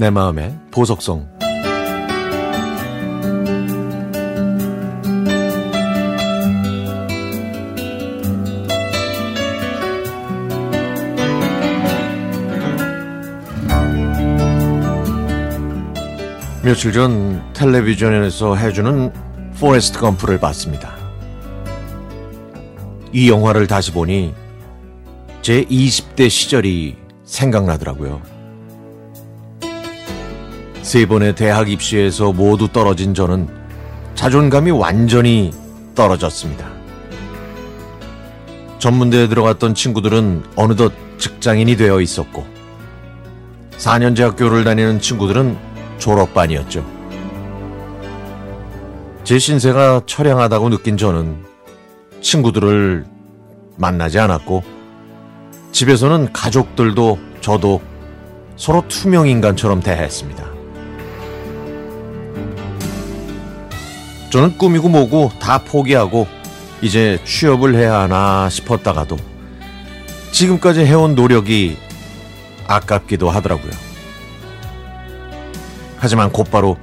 내 마음의 보석성 며칠 전 텔레비전에서 해주는 포레스트 검프를 봤습니다. 이 영화를 다시 보니 제 20대 시절이 생각나더라고요. 세 번의 대학 입시에서 모두 떨어진 저는 자존감이 완전히 떨어졌습니다. 전문대에 들어갔던 친구들은 어느덧 직장인이 되어 있었고, 4년제 학교를 다니는 친구들은 졸업반이었죠. 제 신세가 처량하다고 느낀 저는 친구들을 만나지 않았고, 집에서는 가족들도 저도 서로 투명 인간처럼 대했습니다. 저는 꿈이고 뭐고 다 포기하고 이제 취업을 해야 하나 싶었다가도 지금까지 해온 노력이 아깝기도 하더라고요. 하지만 곧바로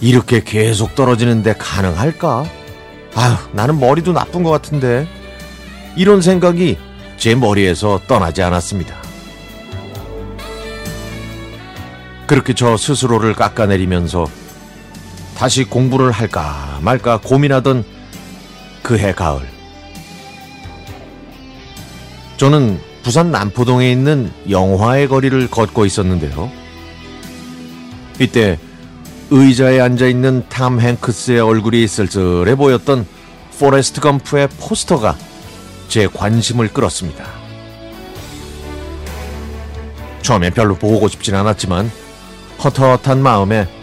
이렇게 계속 떨어지는데 가능할까? 아휴, 나는 머리도 나쁜 것 같은데. 이런 생각이 제 머리에서 떠나지 않았습니다. 그렇게 저 스스로를 깎아내리면서 다시 공부를 할까 말까 고민하던 그해 가을. 저는 부산 남포동에 있는 영화의 거리를 걷고 있었는데요. 이때 의자에 앉아 있는 탐 행크스의 얼굴이 쓸쓸해 보였던 포레스트 검프의 포스터가 제 관심을 끌었습니다. 처음엔 별로 보고 싶진 않았지만 헛헛한 마음에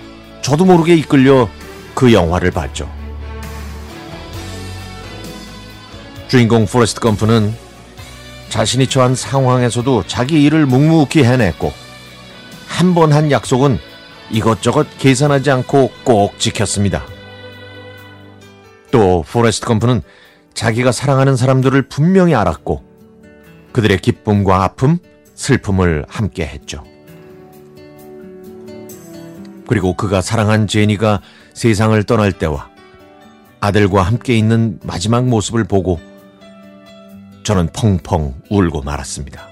저도 모르게 이끌려 그 영화를 봤죠. 주인공 포레스트 검프는 자신이 처한 상황에서도 자기 일을 묵묵히 해냈고 한 번 한 약속은 이것저것 계산하지 않고 꼭 지켰습니다. 또 포레스트 검프는 자기가 사랑하는 사람들을 분명히 알았고 그들의 기쁨과 아픔, 슬픔을 함께 했죠. 그리고 그가 사랑한 제니가 세상을 떠날 때와 아들과 함께 있는 마지막 모습을 보고 저는 펑펑 울고 말았습니다.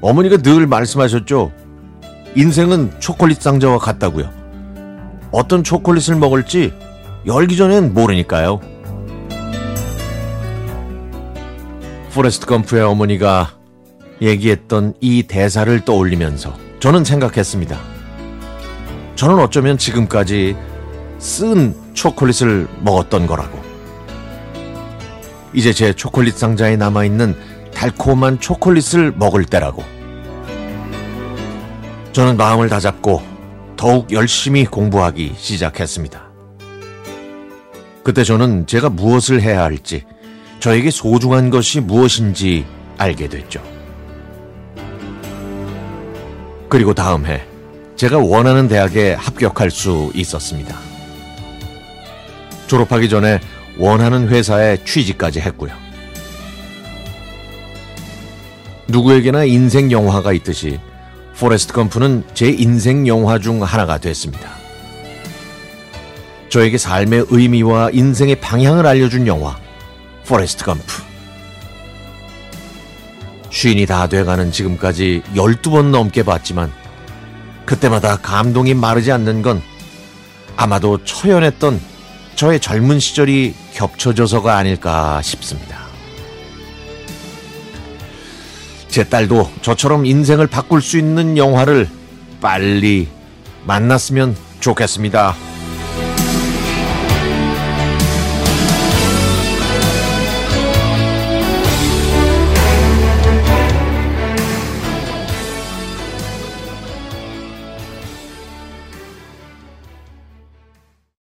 어머니가 늘 말씀하셨죠. 인생은 초콜릿 상자와 같다고요. 어떤 초콜릿을 먹을지 열기 전엔 모르니까요. 포레스트 검프의 어머니가 얘기했던 이 대사를 떠올리면서 저는 생각했습니다. 저는 어쩌면 지금까지 쓴 초콜릿을 먹었던 거라고. 이제 제 초콜릿 상자에 남아있는 달콤한 초콜릿을 먹을 때라고. 저는 마음을 다잡고 더욱 열심히 공부하기 시작했습니다. 그때 저는 제가 무엇을 해야 할지, 저에게 소중한 것이 무엇인지 알게 됐죠. 그리고 다음 해, 제가 원하는 대학에 합격할 수 있었습니다. 졸업하기 전에 원하는 회사에 취직까지 했고요. 누구에게나 인생 영화가 있듯이 포레스트 검프는 제 인생 영화 중 하나가 됐습니다. 저에게 삶의 의미와 인생의 방향을 알려준 영화 포레스트 검프. 쉰이 다 돼가는 지금까지 12번 넘게 봤지만 그때마다 감동이 마르지 않는 건 아마도 처연했던 저의 젊은 시절이 겹쳐져서가 아닐까 싶습니다. 제 딸도 저처럼 인생을 바꿀 수 있는 영화를 빨리 만났으면 좋겠습니다.